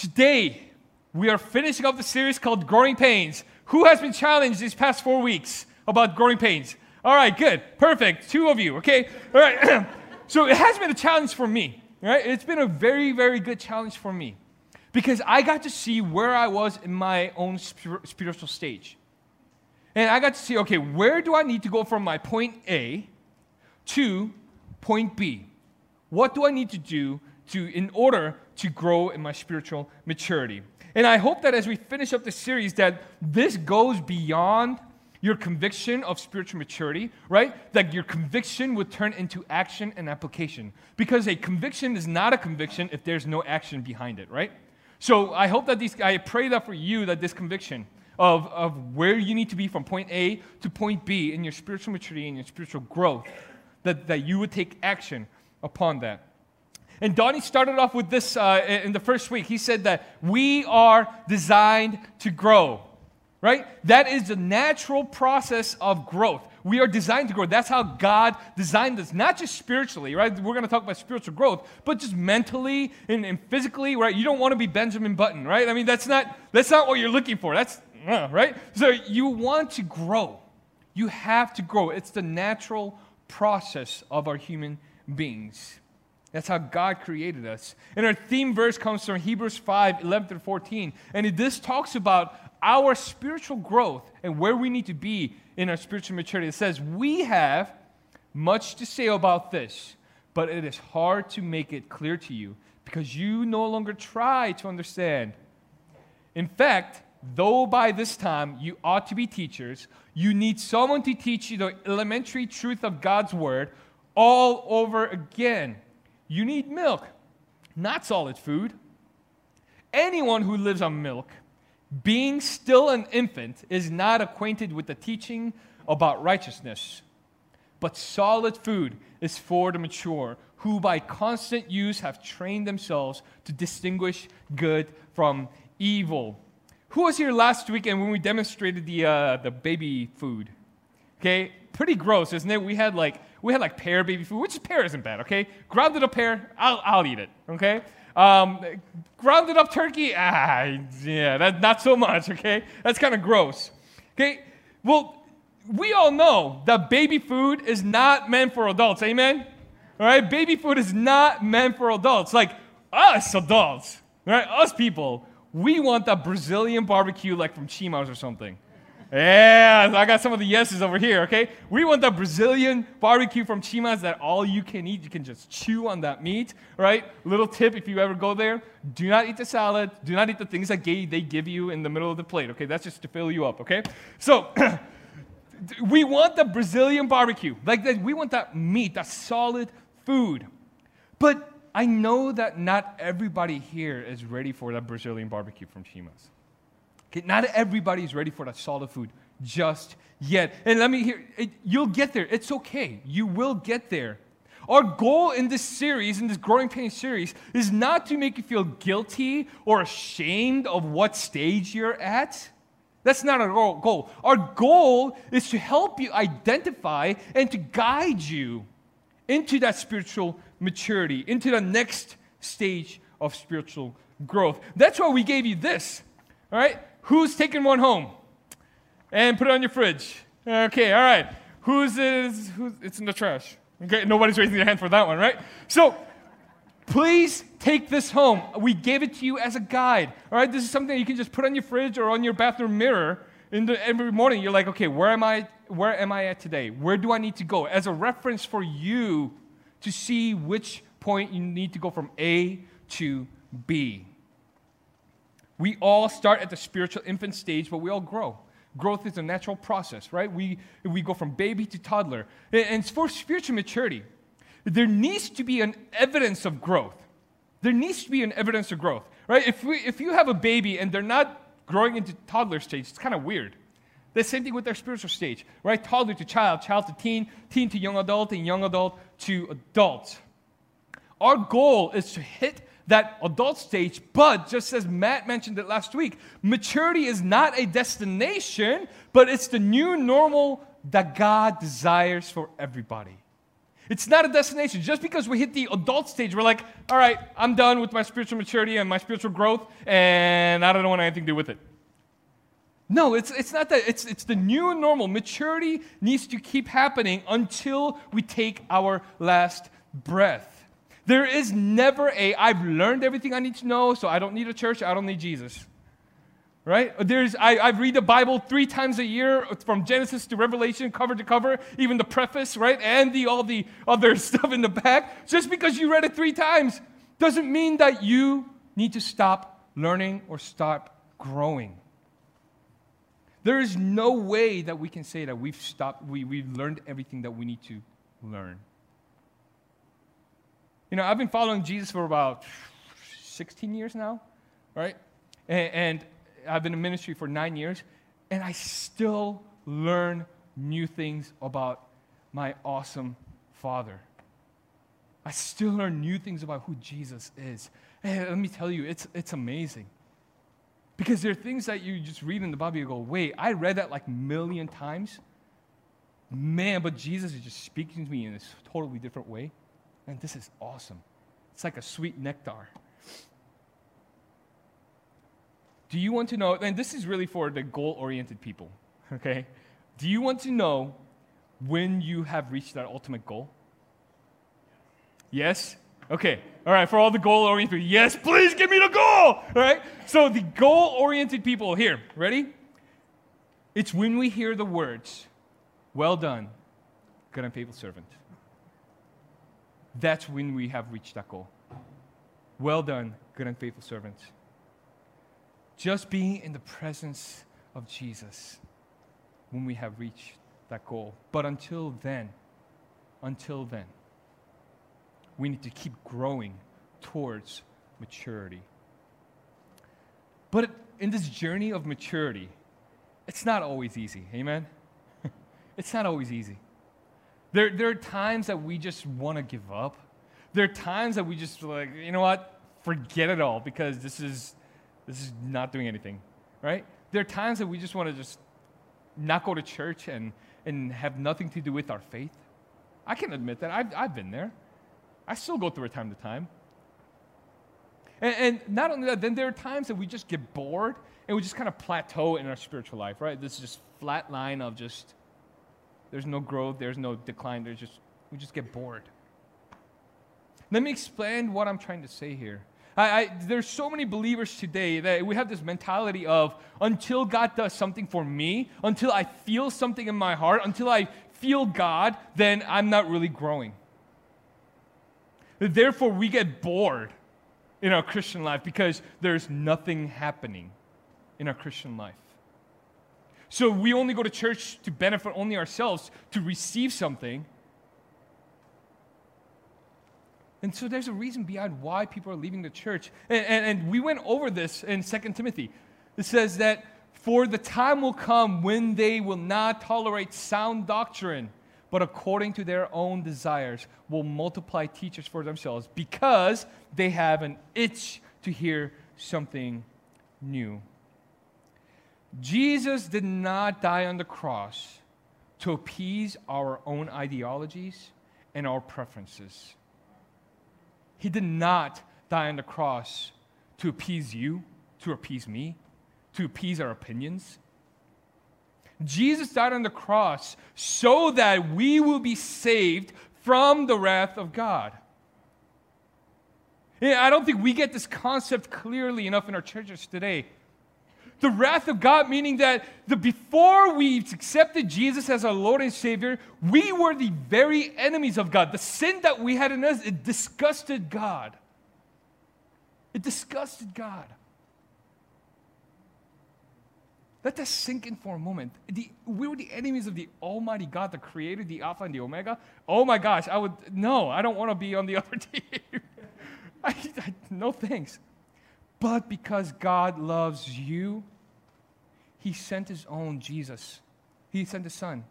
Today, we are finishing up the series called Growing Pains. Who has been challenged these past four weeks about growing pains? All right, good, perfect. Two of you, okay? All right. so it has been a challenge for me, right? It's been a very, very good challenge for me because I got to see where I was in my own spiritual stage. And I got to see, okay, where do I need to go from my point A to point B? What do I need to do to, in order to grow in my spiritual maturity. And I hope that as we finish up the series, that this goes beyond your conviction of spiritual maturity, right? That your conviction would turn into action and application. Because a conviction is not a conviction if there's no action behind it, right? So I hope that these, I pray that for you, that this conviction of, of where you need to be from point A to point B in your spiritual maturity and your spiritual growth, that, that you would take action upon that. And Donnie started off with this uh, in the first week. He said that we are designed to grow, right? That is the natural process of growth. We are designed to grow. That's how God designed us, not just spiritually, right? We're going to talk about spiritual growth, but just mentally and, and, physically, right? You don't want to be Benjamin Button, right? I mean, that's not, that's not what you're looking for. That's, uh, right? So you want to grow. You have to grow. It's the natural process of our human beings. That's how God created us. And our theme verse comes from Hebrews 5 11 through 14. And this talks about our spiritual growth and where we need to be in our spiritual maturity. It says, We have much to say about this, but it is hard to make it clear to you because you no longer try to understand. In fact, though by this time you ought to be teachers, you need someone to teach you the elementary truth of God's word all over again. You need milk, not solid food. Anyone who lives on milk, being still an infant, is not acquainted with the teaching about righteousness. But solid food is for the mature, who by constant use have trained themselves to distinguish good from evil. Who was here last weekend when we demonstrated the, uh, the baby food? Okay, pretty gross, isn't it? We had like we had like pear baby food, which pear isn't bad, okay? Grounded up pear, I'll, I'll eat it, okay? Um, grounded up turkey, ah, yeah, that, not so much, okay? That's kind of gross. Okay, well, we all know that baby food is not meant for adults, amen? All right, baby food is not meant for adults. Like us adults, right? Us people, we want that Brazilian barbecue like from Chima's or something. Yeah, I got some of the yeses over here, okay? We want the Brazilian barbecue from Chima's that all you can eat. You can just chew on that meat, right? Little tip if you ever go there do not eat the salad. Do not eat the things that they give you in the middle of the plate, okay? That's just to fill you up, okay? So, we want the Brazilian barbecue. Like, that, we want that meat, that solid food. But I know that not everybody here is ready for that Brazilian barbecue from Chima's. Okay, not everybody is ready for that solid food just yet. And let me hear, it, you'll get there. It's okay. You will get there. Our goal in this series, in this Growing Pain series, is not to make you feel guilty or ashamed of what stage you're at. That's not our goal. Our goal is to help you identify and to guide you into that spiritual maturity, into the next stage of spiritual growth. That's why we gave you this. All right? Who's taking one home? And put it on your fridge. Okay, all right. Who's is who's it's in the trash. Okay, nobody's raising their hand for that one, right? So please take this home. We gave it to you as a guide. All right, this is something you can just put on your fridge or on your bathroom mirror. In the, every morning, you're like, okay, where am I? Where am I at today? Where do I need to go? As a reference for you to see which point you need to go from A to B. We all start at the spiritual infant stage, but we all grow. Growth is a natural process, right? We, we go from baby to toddler. And for spiritual maturity, there needs to be an evidence of growth. There needs to be an evidence of growth, right? If, we, if you have a baby and they're not growing into toddler stage, it's kind of weird. The same thing with their spiritual stage, right? Toddler to child, child to teen, teen to young adult, and young adult to adult. Our goal is to hit that adult stage. But just as Matt mentioned it last week, maturity is not a destination, but it's the new normal that God desires for everybody. It's not a destination. Just because we hit the adult stage, we're like, all right, I'm done with my spiritual maturity and my spiritual growth, and I don't want anything to do with it. No, it's, it's not that. It's, it's the new normal. Maturity needs to keep happening until we take our last breath. There is never a, I've learned everything I need to know, so I don't need a church, I don't need Jesus right? There's, I, I read the Bible three times a year from Genesis to Revelation, cover to cover, even the preface, right? And the, all the other stuff in the back. Just because you read it three times doesn't mean that you need to stop learning or stop growing. There is no way that we can say that we've stopped, we, we've learned everything that we need to learn. You know, I've been following Jesus for about 16 years now, right? And, and I've been in ministry for nine years, and I still learn new things about my awesome Father. I still learn new things about who Jesus is. And let me tell you, it's, it's amazing. Because there are things that you just read in the Bible, you go, wait, I read that like a million times. Man, but Jesus is just speaking to me in this totally different way. And this is awesome. It's like a sweet nectar. Do you want to know? And this is really for the goal oriented people, okay? Do you want to know when you have reached that ultimate goal? Yes? Okay. All right. For all the goal oriented, people, yes, please give me the goal. All right. So the goal oriented people here, ready? It's when we hear the words, well done, good and faithful servant. That's when we have reached that goal. Well done, good and faithful servant just being in the presence of Jesus when we have reached that goal. But until then, until then, we need to keep growing towards maturity. But in this journey of maturity, it's not always easy. Amen? it's not always easy. There, there are times that we just want to give up. There are times that we just like, you know what? Forget it all because this is this is not doing anything, right? There are times that we just want to just not go to church and, and have nothing to do with our faith. I can admit that. I've, I've been there. I still go through it time to time. And, and not only that, then there are times that we just get bored and we just kind of plateau in our spiritual life, right? This is just flat line of just, there's no growth, there's no decline, there's just, we just get bored. Let me explain what I'm trying to say here. I, I, there's so many believers today that we have this mentality of until God does something for me, until I feel something in my heart, until I feel God, then I'm not really growing. Therefore, we get bored in our Christian life because there's nothing happening in our Christian life. So we only go to church to benefit only ourselves, to receive something, And so there's a reason behind why people are leaving the church. And, and, and, we went over this in 2 Timothy. It says that for the time will come when they will not tolerate sound doctrine, but according to their own desires will multiply teachers for themselves because they have an itch to hear something new. Jesus did not die on the cross to appease our own ideologies and our preferences. He did not die on the cross to appease you, to appease me, to appease our opinions. Jesus died on the cross so that we will be saved from the wrath of God. I don't think we get this concept clearly enough in our churches today the wrath of God, meaning that the, before we accepted Jesus as our Lord and Savior, we were the very enemies of God. The sin that we had in us, it disgusted God. It disgusted God. Let that sink in for a moment. The, we were the enemies of the Almighty God, the Creator, the Alpha and the Omega. Oh my gosh, I would, no, I don't want to be on the other team. I, I, no thanks. But because God loves you, He sent His own Jesus. He sent His Son,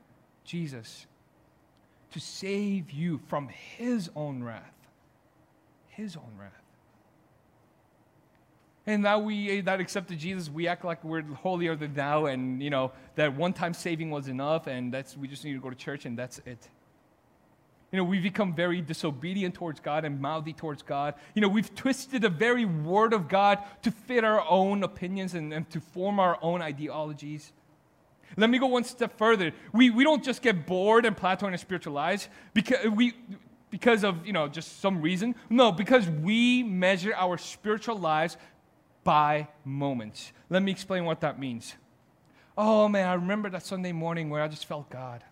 Jesus, to save you from His own wrath. His own wrath. And now we eh, that accepted Jesus, we act like we're holier than thou, and you know that one-time saving was enough, and that's we just need to go to church, and that's it. You know, we've become very disobedient towards God and mouthy towards God. You know, we've twisted the very word of God to fit our own opinions and, and to form our own ideologies. Let me go one step further. We, we don't just get bored and plateau in our spiritual lives because, we, because of, you know, just some reason. No, because we measure our spiritual lives by moments. Let me explain what that means. Oh man, I remember that Sunday morning where I just felt God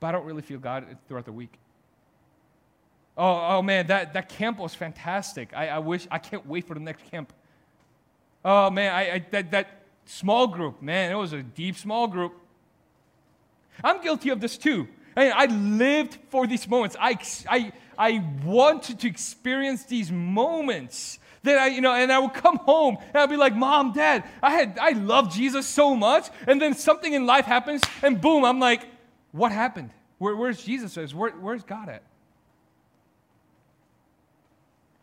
but I don't really feel God throughout the week. Oh, oh man, that, that camp was fantastic. I, I wish, I can't wait for the next camp. Oh man, I, I, that, that small group, man, it was a deep small group. I'm guilty of this too. I, I lived for these moments. I, I, I wanted to experience these moments. That I, you know, and I would come home and I'd be like, Mom, Dad, I had I love Jesus so much. And then something in life happens, and boom, I'm like, what happened? Where, where's Jesus? Where, where's God at?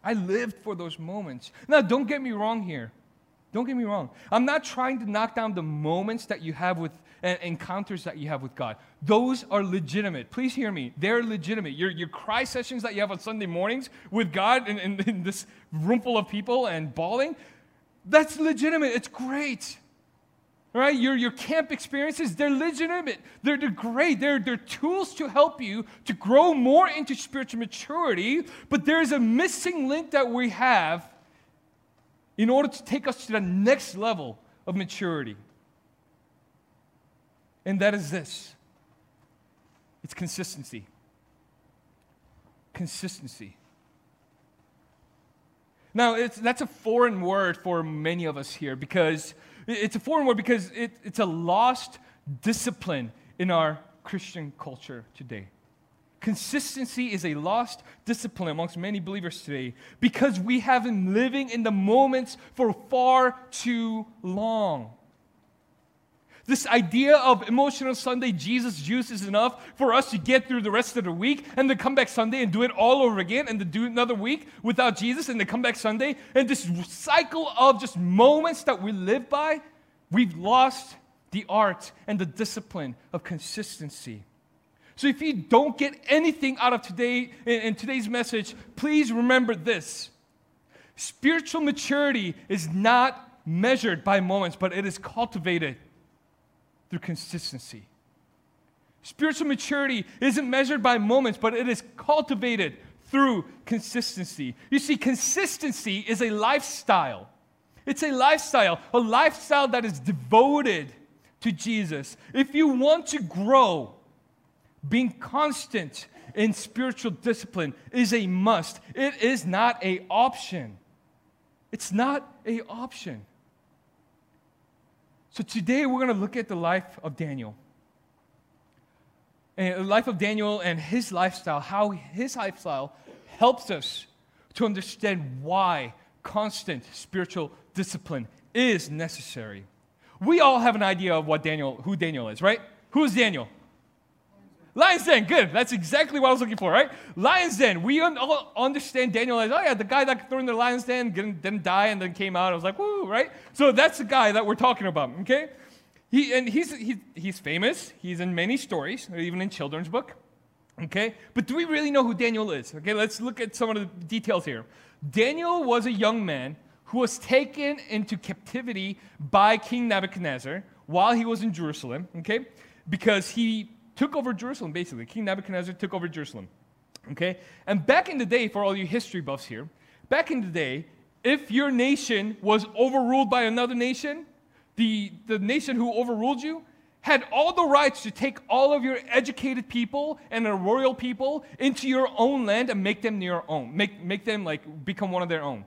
I lived for those moments. Now, don't get me wrong here. Don't get me wrong. I'm not trying to knock down the moments that you have with and encounters that you have with God. Those are legitimate. Please hear me. They're legitimate. Your, your cry sessions that you have on Sunday mornings with God in, in, in this room full of people and bawling, that's legitimate. It's great right? Your, your camp experiences, they're legitimate. They're, they're great. They're, they're tools to help you to grow more into spiritual maturity. But there's a missing link that we have in order to take us to the next level of maturity. And that is this it's consistency. Consistency. Now, that's a foreign word for many of us here because it's a foreign word because it, it's a lost discipline in our Christian culture today. Consistency is a lost discipline amongst many believers today because we have been living in the moments for far too long. This idea of emotional Sunday, Jesus juice is enough for us to get through the rest of the week and then come back Sunday and do it all over again and to do another week without Jesus and then come back Sunday. And this cycle of just moments that we live by, we've lost the art and the discipline of consistency. So if you don't get anything out of today in today's message, please remember this. Spiritual maturity is not measured by moments, but it is cultivated through consistency. Spiritual maturity isn't measured by moments, but it is cultivated through consistency. You see, consistency is a lifestyle. It's a lifestyle, a lifestyle that is devoted to Jesus. If you want to grow, being constant in spiritual discipline is a must. It is not a option. It's not a option. So today we're going to look at the life of Daniel. And the life of Daniel and his lifestyle, how his lifestyle helps us to understand why constant spiritual discipline is necessary. We all have an idea of what Daniel, who Daniel is, right? Who is Daniel? Lion's Den, good. That's exactly what I was looking for, right? Lion's Den. We all understand Daniel as, oh yeah, the guy that threw in the lion's den didn't, didn't die and then came out. I was like, woo, right? So that's the guy that we're talking about, okay? He, and he's, he, he's famous. He's in many stories, even in children's book, okay? But do we really know who Daniel is? Okay, let's look at some of the details here. Daniel was a young man who was taken into captivity by King Nebuchadnezzar while he was in Jerusalem, okay? Because he took over Jerusalem, basically. King Nebuchadnezzar took over Jerusalem. Okay? And back in the day, for all you history buffs here, back in the day, if your nation was overruled by another nation, the, the nation who overruled you had all the rights to take all of your educated people and the royal people into your own land and make them your own, make, make them like become one of their own.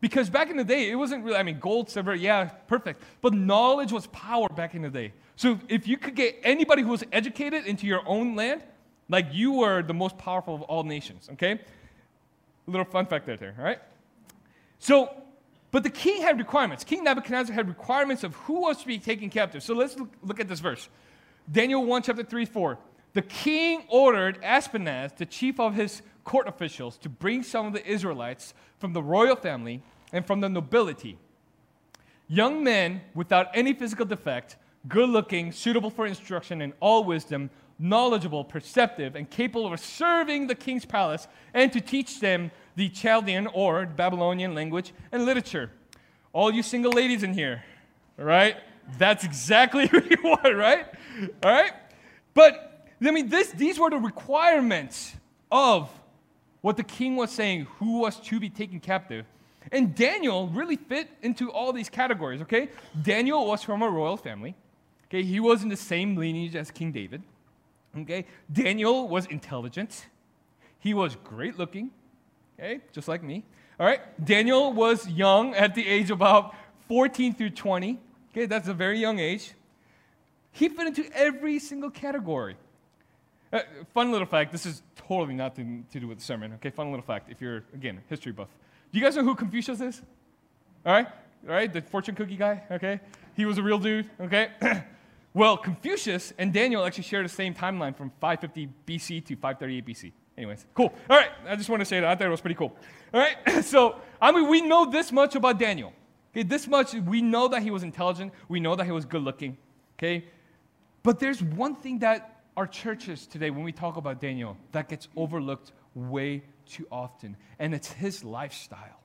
Because back in the day, it wasn't really, I mean, gold, silver, yeah, perfect. But knowledge was power back in the day. So if you could get anybody who was educated into your own land, like you were the most powerful of all nations, okay? A little fun fact there, all right? So, but the king had requirements. King Nebuchadnezzar had requirements of who was to be taken captive. So let's look, look at this verse. Daniel 1, chapter 3, 4. The king ordered Ashpenaz, the chief of his court officials to bring some of the Israelites from the royal family and from the nobility. Young men without any physical defect, good looking, suitable for instruction in all wisdom, knowledgeable, perceptive, and capable of serving the king's palace and to teach them the Chaldean or Babylonian language and literature. All you single ladies in here, right? That's exactly who you want, right? All right? But, I mean, this, these were the requirements of what the king was saying, who was to be taken captive. And Daniel really fit into all these categories, okay? Daniel was from a royal family. Okay, he was in the same lineage as King David. Okay, Daniel was intelligent. He was great looking. Okay, just like me. All right, Daniel was young at the age of about 14 through 20. Okay, that's a very young age. He fit into every single category. Uh, fun little fact this is totally nothing to do with the sermon. Okay, fun little fact if you're, again, history buff. Do you guys know who Confucius is? All right, all right, the fortune cookie guy. Okay, he was a real dude. Okay. well, Confucius and Daniel actually share the same timeline from 550 BC to 538 BC. Anyways, cool. All right, I just want to say that. I thought it was pretty cool. All right, so I mean, we know this much about Daniel. Okay, this much, we know that he was intelligent, we know that he was good looking. Okay, but there's one thing that our churches today, when we talk about Daniel, that gets overlooked way too often, and it's his lifestyle.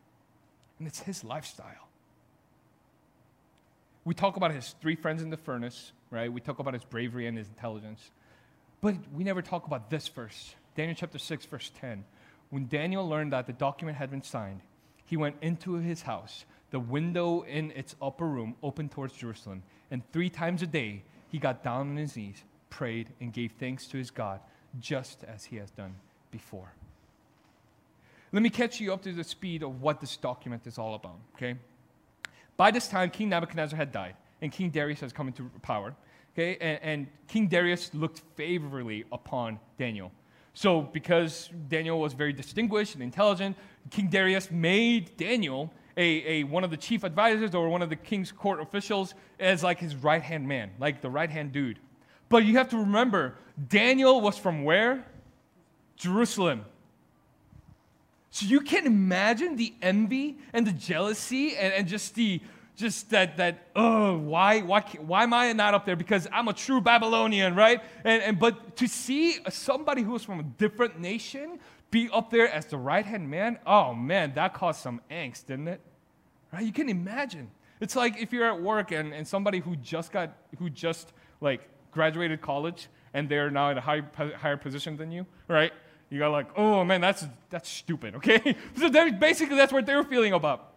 And it's his lifestyle. We talk about his three friends in the furnace, right? We talk about his bravery and his intelligence. But we never talk about this verse, Daniel chapter 6, verse 10. When Daniel learned that the document had been signed, he went into his house. The window in its upper room opened towards Jerusalem. And three times a day, he got down on his knees, prayed, and gave thanks to his God, just as he has done before. Let me catch you up to the speed of what this document is all about, okay? By this time, King Nebuchadnezzar had died, and King Darius has come into power. Okay, and, and King Darius looked favorably upon Daniel. So, because Daniel was very distinguished and intelligent, King Darius made Daniel a, a, one of the chief advisors or one of the king's court officials as like his right hand man, like the right hand dude. But you have to remember, Daniel was from where? Jerusalem. So you can imagine the envy and the jealousy and, and just the just that that oh why why why am I not up there? Because I'm a true Babylonian right? And, and but to see somebody who is from a different nation be up there as the right hand man oh man that caused some angst didn't it? Right? You can imagine. It's like if you're at work and, and somebody who just got who just like graduated college and they're now in a high, higher position than you right you got like, oh man, that's that's stupid. Okay, so basically that's what they were feeling about.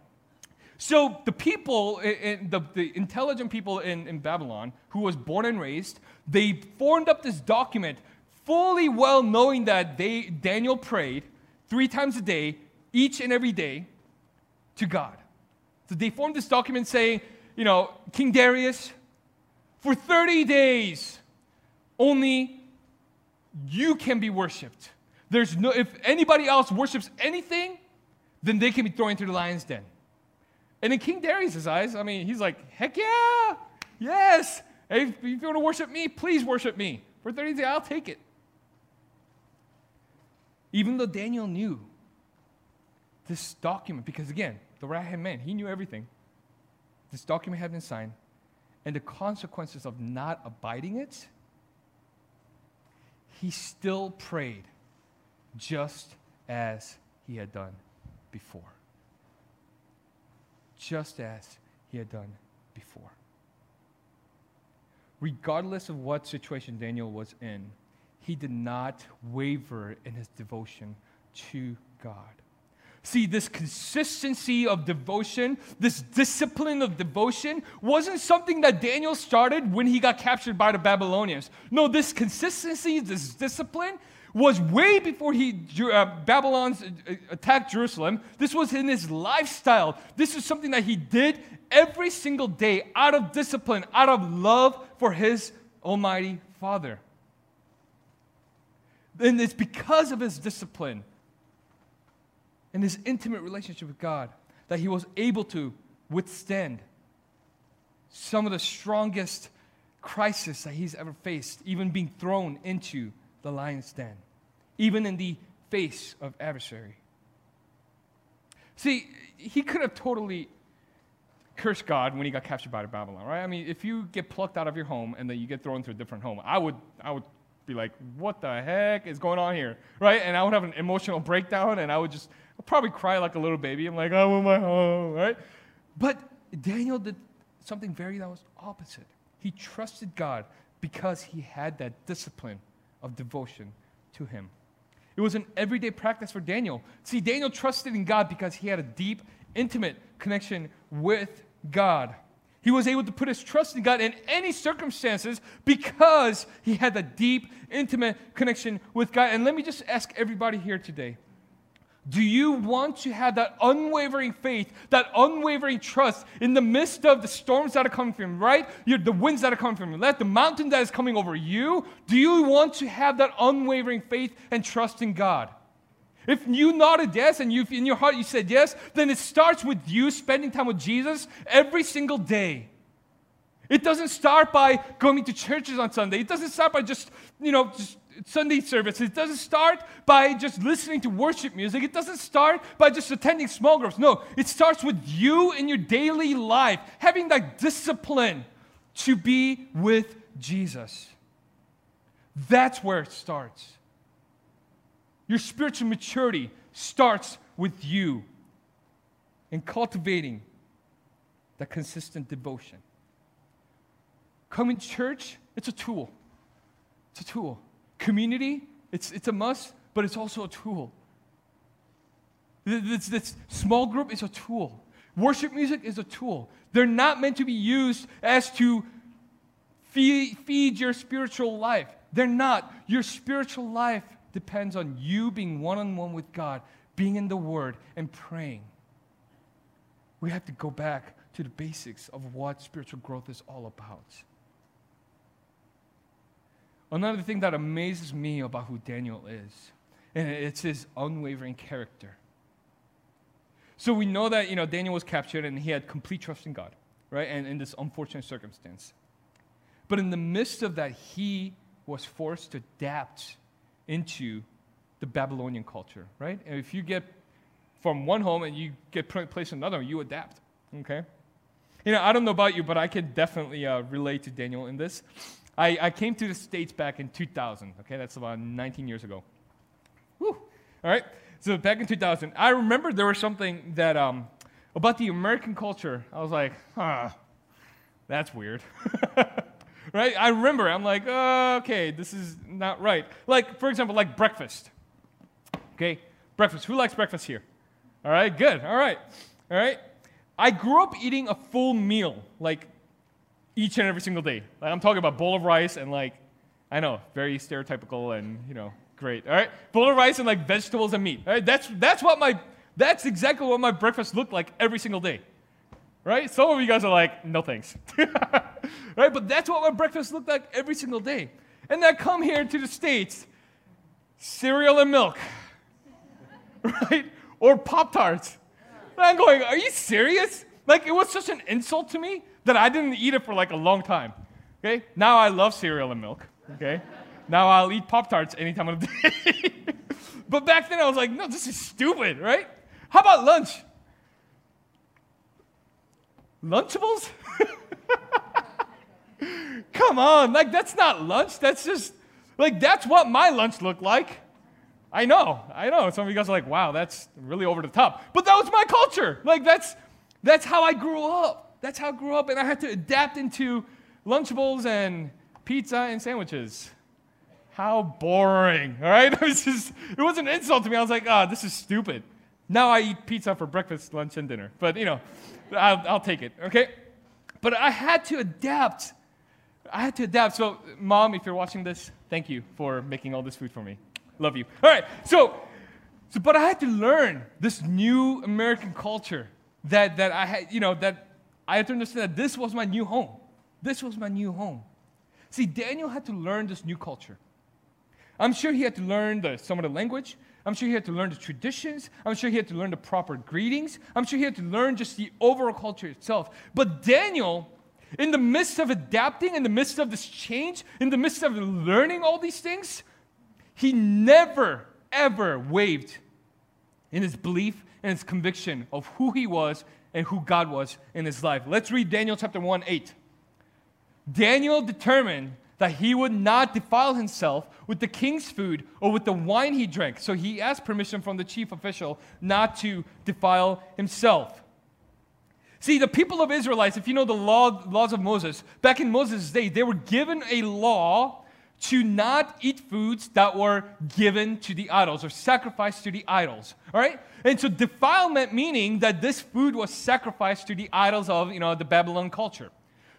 So the people, in, the, the intelligent people in, in Babylon, who was born and raised, they formed up this document, fully well knowing that they Daniel prayed three times a day, each and every day, to God. So they formed this document saying, you know, King Darius, for 30 days, only you can be worshipped. There's no, if anybody else worships anything, then they can be thrown into the lion's den. And in King Darius' eyes, I mean, he's like, heck yeah, yes. If you want to worship me, please worship me. For 30 days, I'll take it. Even though Daniel knew this document, because again, the right hand man, he knew everything. This document had been signed, and the consequences of not abiding it, he still prayed just as he had done before. Just as he had done before. Regardless of what situation Daniel was in, he did not waver in his devotion to God. See, this consistency of devotion, this discipline of devotion, wasn't something that Daniel started when he got captured by the Babylonians. No, this consistency, this discipline, was way before he, uh, Babylon's uh, attacked Jerusalem. This was in his lifestyle. This is something that he did every single day out of discipline, out of love for his Almighty Father. And it's because of his discipline and his intimate relationship with God that he was able to withstand some of the strongest crises that he's ever faced, even being thrown into the lion's den, even in the face of adversary. See, he could have totally cursed God when he got captured by Babylon, right? I mean, if you get plucked out of your home and then you get thrown to a different home, I would, I would be like, what the heck is going on here? Right? And I would have an emotional breakdown and I would just I'd probably cry like a little baby. I'm like, I want my home, right? But Daniel did something very that was opposite. He trusted God because he had that discipline of devotion to him. It was an everyday practice for Daniel. See, Daniel trusted in God because he had a deep, intimate connection with God. He was able to put his trust in God in any circumstances because he had a deep, intimate connection with God. And let me just ask everybody here today do you want to have that unwavering faith, that unwavering trust in the midst of the storms that are coming from you, right? You're, the winds that are coming from let the mountain that is coming over you. Do you want to have that unwavering faith and trust in God? If you nodded yes and you in your heart you said yes, then it starts with you spending time with Jesus every single day. It doesn't start by going to churches on Sunday. It doesn't start by just, you know, just Sunday service. It doesn't start by just listening to worship music. It doesn't start by just attending small groups. No, it starts with you in your daily life, having that discipline to be with Jesus. That's where it starts. Your spiritual maturity starts with you in cultivating that consistent devotion. Coming to church, it's a tool. It's a tool. Community, it's, it's a must, but it's also a tool. This, this small group is a tool. Worship music is a tool. They're not meant to be used as to feed, feed your spiritual life. They're not. Your spiritual life depends on you being one on one with God, being in the Word, and praying. We have to go back to the basics of what spiritual growth is all about. Another thing that amazes me about who Daniel is, and it's his unwavering character. So we know that you know Daniel was captured and he had complete trust in God, right? And in this unfortunate circumstance. But in the midst of that, he was forced to adapt into the Babylonian culture, right? And if you get from one home and you get placed in another, you adapt, okay? You know, I don't know about you, but I can definitely uh, relate to Daniel in this. I, I came to the States back in 2000. Okay, that's about 19 years ago. Whew. All right, so back in 2000, I remember there was something that um, about the American culture. I was like, huh, that's weird. right? I remember, I'm like, oh, okay, this is not right. Like, for example, like breakfast. Okay, breakfast. Who likes breakfast here? All right, good. All right, all right. I grew up eating a full meal, like each and every single day. Like, I'm talking about bowl of rice and like, I know, very stereotypical and you know, great. All right, bowl of rice and like vegetables and meat. All right, that's that's what my that's exactly what my breakfast looked like every single day. Right? Some of you guys are like, no thanks. right? But that's what my breakfast looked like every single day. And then I come here to the States, cereal and milk. right? Or Pop Tarts. And I'm going, are you serious? Like, it was such an insult to me that I didn't eat it for like a long time. Okay? Now I love cereal and milk. Okay? now I'll eat Pop Tarts any time of the day. but back then I was like, no, this is stupid, right? How about lunch? Lunchables? Come on, like that's not lunch. That's just like that's what my lunch looked like. I know, I know. Some of you guys are like, wow, that's really over the top. But that was my culture. Like that's that's how I grew up. That's how I grew up, and I had to adapt into Lunchables and pizza and sandwiches. How boring, all right? It was just, it was an insult to me. I was like, oh, this is stupid. Now I eat pizza for breakfast, lunch, and dinner. But, you know, I'll, I'll take it, okay? But I had to adapt. I had to adapt. So, mom, if you're watching this, thank you for making all this food for me. Love you. All right, so, so but I had to learn this new American culture that, that I had, you know, that I had to understand that this was my new home. This was my new home. See, Daniel had to learn this new culture. I'm sure he had to learn the, some of the language. I'm sure he had to learn the traditions. I'm sure he had to learn the proper greetings. I'm sure he had to learn just the overall culture itself. But Daniel, in the midst of adapting, in the midst of this change, in the midst of learning all these things, he never, ever wavered in his belief and his conviction of who he was and who God was in his life. Let's read Daniel chapter 1 8. Daniel determined that he would not defile himself with the king's food or with the wine he drank. So he asked permission from the chief official not to defile himself. See, the people of Israelites, if you know the law, laws of Moses, back in Moses' day, they were given a law to not eat foods that were given to the idols or sacrificed to the idols. All right? And so defilement meaning that this food was sacrificed to the idols of, you know, the Babylon culture.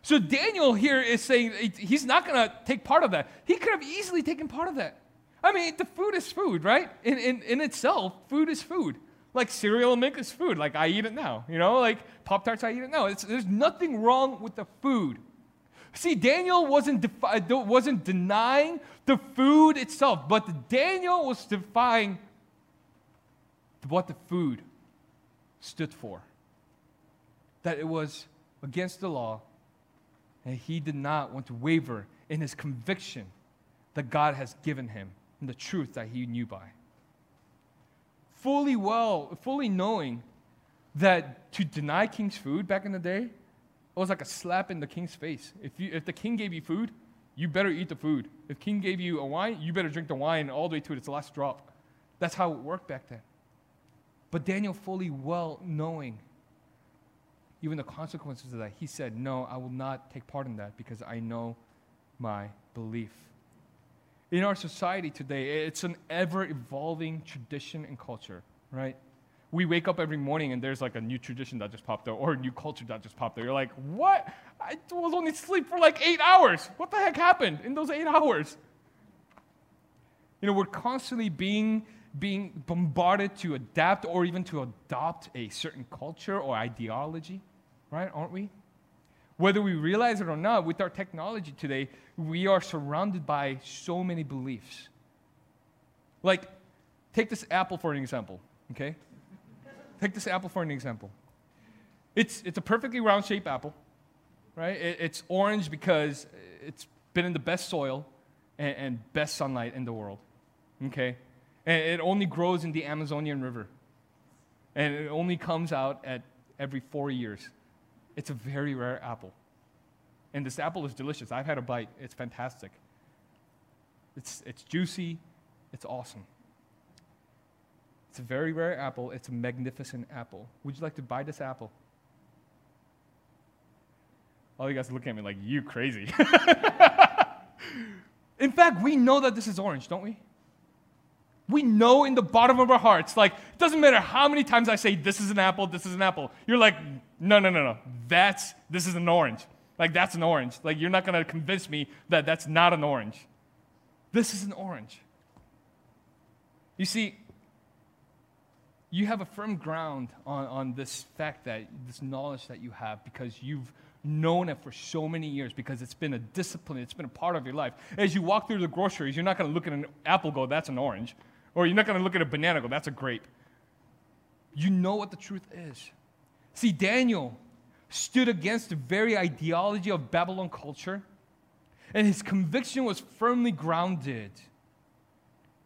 So Daniel here is saying he's not going to take part of that. He could have easily taken part of that. I mean, the food is food, right? In, in, in itself, food is food. Like cereal and milk is food. Like I eat it now. You know, like Pop Tarts, I eat it now. It's, there's nothing wrong with the food. See, Daniel wasn't, defi- uh, wasn't denying the food itself, but Daniel was defying what the food stood for. That it was against the law, and he did not want to waver in his conviction that God has given him and the truth that he knew by. Fully well, fully knowing that to deny king's food back in the day it was like a slap in the king's face. If, you, if the king gave you food, you better eat the food. If the king gave you a wine, you better drink the wine all the way to its last drop. That's how it worked back then. But Daniel, fully well knowing even the consequences of that, he said, No, I will not take part in that because I know my belief. In our society today, it's an ever evolving tradition and culture, right? We wake up every morning and there's like a new tradition that just popped up or a new culture that just popped up. You're like, what? I was only asleep for like eight hours. What the heck happened in those eight hours? You know, we're constantly being being bombarded to adapt or even to adopt a certain culture or ideology, right? Aren't we? Whether we realize it or not, with our technology today, we are surrounded by so many beliefs. Like, take this apple for an example, okay? Take this apple for an example. It's, it's a perfectly round shaped apple, right? It, it's orange because it's been in the best soil and, and best sunlight in the world, okay? And it only grows in the Amazonian River. And it only comes out at every four years. It's a very rare apple. And this apple is delicious. I've had a bite, it's fantastic. It's, it's juicy, it's awesome. It's a very rare apple, it's a magnificent apple. Would you like to buy this apple? All you guys look at me like, you crazy. In fact, we know that this is orange, don't we? We know in the bottom of our hearts, like, it doesn't matter how many times I say, this is an apple, this is an apple. You're like, no, no, no, no. That's, this is an orange. Like, that's an orange. Like, you're not going to convince me that that's not an orange. This is an orange. You see, you have a firm ground on, on this fact that, this knowledge that you have because you've known it for so many years because it's been a discipline, it's been a part of your life. As you walk through the groceries, you're not going to look at an apple go, that's an orange. Or you're not going to look at a banana go, that's a grape. You know what the truth is. See, Daniel stood against the very ideology of Babylon culture, and his conviction was firmly grounded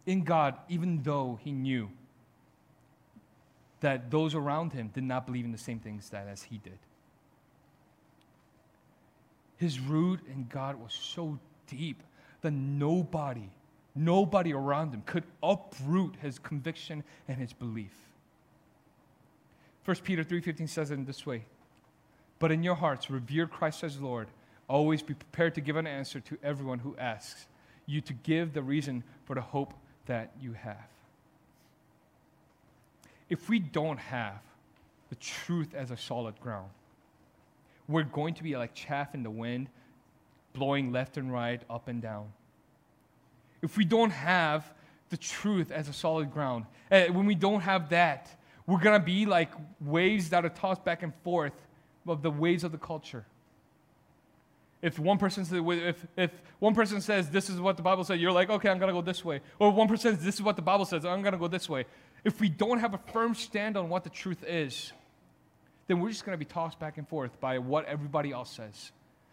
in God, even though he knew that those around him did not believe in the same things that as he did. His root in God was so deep that nobody Nobody around him could uproot his conviction and his belief. 1 Peter 3:15 says it in this way. But in your hearts revere Christ as Lord. Always be prepared to give an answer to everyone who asks you to give the reason for the hope that you have. If we don't have the truth as a solid ground, we're going to be like chaff in the wind, blowing left and right, up and down if we don't have the truth as a solid ground, uh, when we don't have that, we're going to be like waves that are tossed back and forth of the waves of the culture. If one person says, if, if one person says this is what the Bible says, you're like, okay, I'm gonna go this way. Or one person says this is what the Bible says, I'm gonna go this way. If we don't have a firm stand on what the truth is, then we're just gonna be tossed back and forth by what everybody else says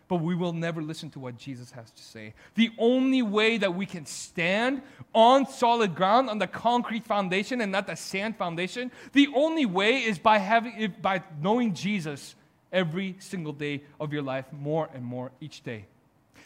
but we will never listen to what Jesus has to say. The only way that we can stand on solid ground, on the concrete foundation and not the sand foundation, the only way is by having by knowing Jesus every single day of your life more and more each day.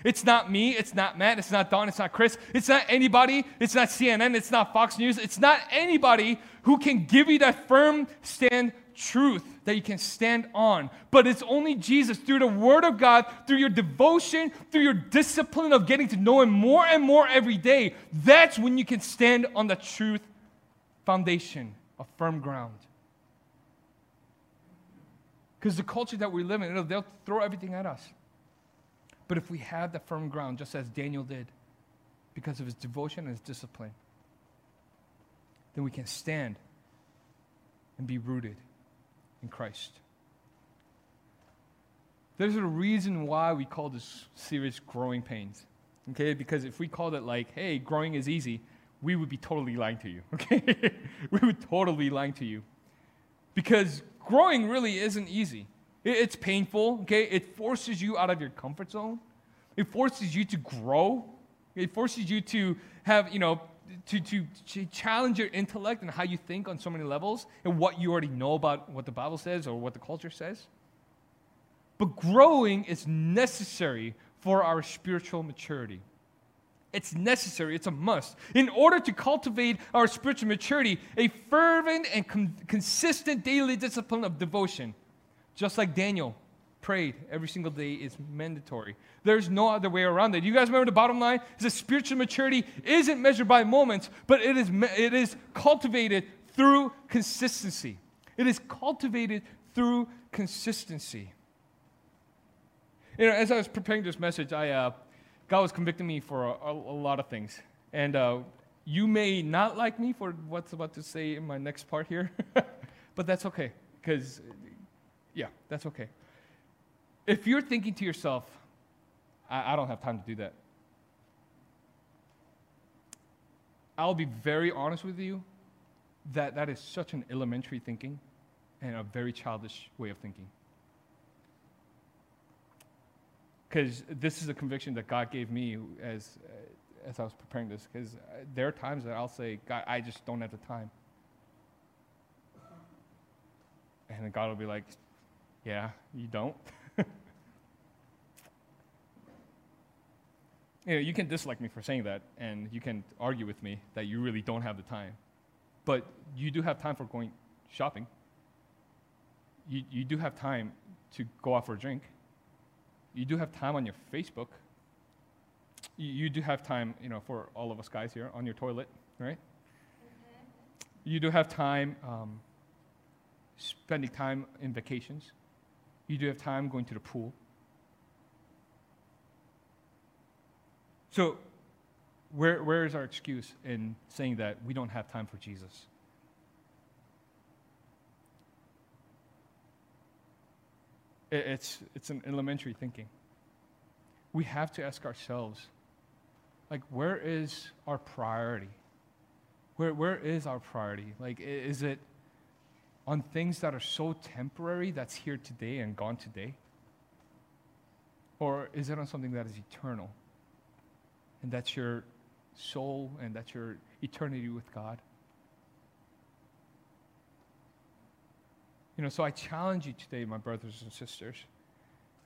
It's not me, it's not Matt, it's not Don, it's not Chris, it's not anybody, it's not CNN, it's not Fox News, it's not anybody who can give you that firm stand truth that you can stand on. But it's only Jesus through the Word of God, through your devotion, through your discipline of getting to know Him more and more every day. That's when you can stand on the truth foundation of firm ground. Because the culture that we live in, they'll throw everything at us. But if we have the firm ground, just as Daniel did, because of his devotion and his discipline, then we can stand and be rooted in Christ. There's a reason why we call this series Growing Pains. Okay? Because if we called it like, hey, growing is easy, we would be totally lying to you. Okay? we would totally lying to you. Because growing really isn't easy. It's painful, okay? It forces you out of your comfort zone. It forces you to grow. It forces you to have, you know, to, to, challenge your intellect and how you think on so many levels and what you already know about what the Bible says or what the culture says. But growing is necessary for our spiritual maturity. It's necessary, it's a must. In order to cultivate our spiritual maturity, a fervent and con- consistent daily discipline of devotion, just like Daniel prayed every single day, is mandatory. There's no other way around it. You guys remember the bottom line? Is that spiritual maturity isn't measured by moments, but it is, it is cultivated through consistency. It is cultivated through consistency. You know, as I was preparing this message, I, uh, God was convicting me for a, a, a lot of things. And uh, you may not like me for what's about to say in my next part here, but that's okay. Because, yeah, that's okay. If you're thinking to yourself, I, I don't have time to do that, I'll be very honest with you that that is such an elementary thinking and a very childish way of thinking. because this is a conviction that God gave me as uh, as I was preparing this. Because uh, there are times that I'll say, God, I just don't have the time, and then God will be like, Yeah, you don't. you know, you can dislike me for saying that, and you can argue with me that you really don't have the time, but you do have time for going shopping. You, you do have time to go out for a drink you do have time on your Facebook. You, you do have time, you know, for all of us guys here on your toilet, right? Mm-hmm. You do have time um, spending time in vacations. You do have time going to the pool. So, where, where is our excuse in saying that we don't have time for Jesus? It's, it's an elementary thinking. We have to ask ourselves, like, where is our priority? Where, where is our priority? Like, is it on things that are so temporary that's here today and gone today? Or is it on something that is eternal? And that's your soul and that's your eternity with God? You know, so I challenge you today, my brothers and sisters.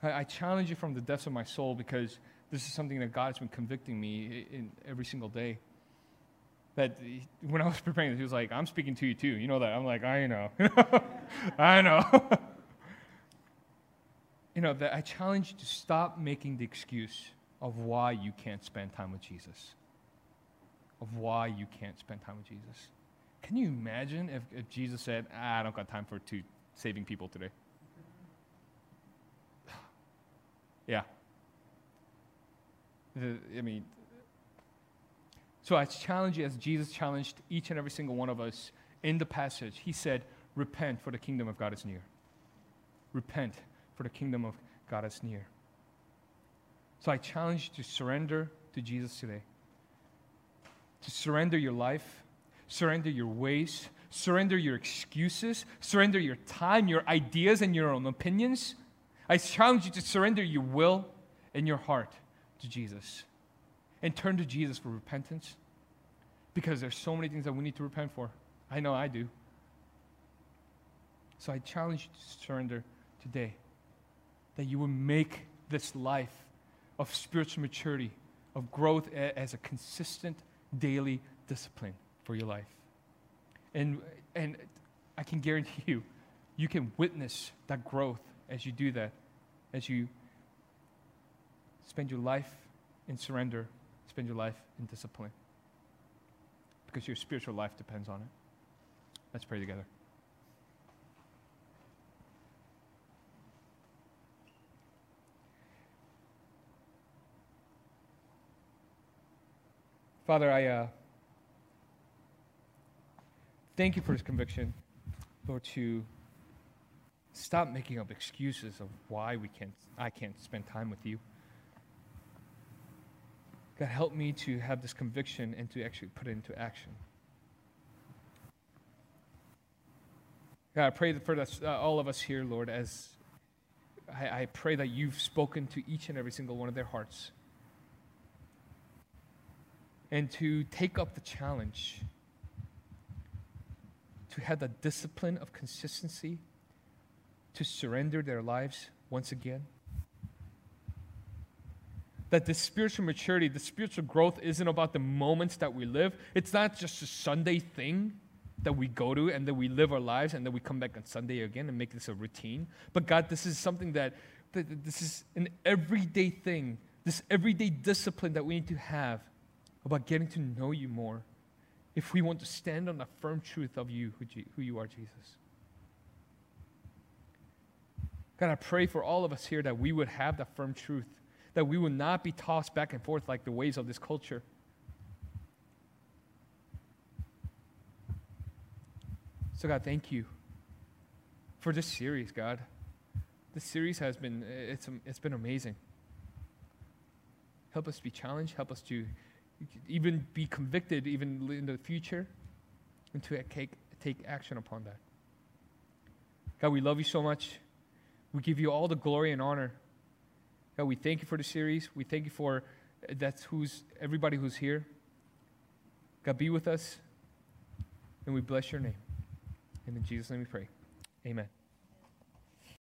I, I, challenge you from the depths of my soul because this is something that God's been convicting me in, in every single day. That when I was preparing this, he was like, I'm speaking to you too. You know that. I'm like, I know. I know. you know, that I challenge you to stop making the excuse of why you can't spend time with Jesus. Of why you can't spend time with Jesus. Can you imagine if, if Jesus said, ah, I don't got time for two saving people today. yeah. I mean, so I challenge you as Jesus challenged each and every single one of us in the passage. He said, Repent, for the kingdom of God is near. Repent, for the kingdom of God is near. So I challenge you to surrender to Jesus today. To surrender your life, surrender your ways, surrender your excuses, surrender your time, your ideas, and your own opinions. I challenge you to surrender your will and your heart to Jesus and turn to Jesus for repentance because there's so many things that we need to repent for. I know I do. So I challenge you to surrender today that you will make this life of spiritual maturity, of growth as a consistent daily discipline for your life. And, and I can guarantee you, you can witness that growth as you do that, as you spend your life in surrender, spend your life in discipline. Because your spiritual life depends on it. Let's pray together. Father, I uh, thank you for this conviction, Lord, to stop making up excuses of why we can't, I can't spend time with you. God, help me to have this conviction and to actually put it into action. God, I pray for us, uh, all of us here, Lord, as I, I pray that you've spoken to each and every single one of their hearts and to take up the challenge to have the discipline of consistency, to surrender their lives once again. That the spiritual maturity, the spiritual growth isn't about the moments that we live. It's not just a Sunday thing that we go to and that we live our lives and then we come back on Sunday again and make this a routine. But God, this is something that, that this is an everyday thing, this everyday discipline that we need to have about getting to know you more if we want to stand on the firm truth of you, who you are, Jesus. God, I pray for all of us here that we would have the firm truth, that we will not be tossed back and forth like the ways of this culture. So, God, thank you for this series, God. This series has been, it's, it's been amazing. Help us be challenged. Help us to even be convicted even in the future and to take, take action upon that. God, we love you so much. We give you all the glory and honor. God, we thank you for the series. We thank you for uh, that's who's everybody who's here. God, be with us, and we bless your name. And in Jesus' name we pray. Amen.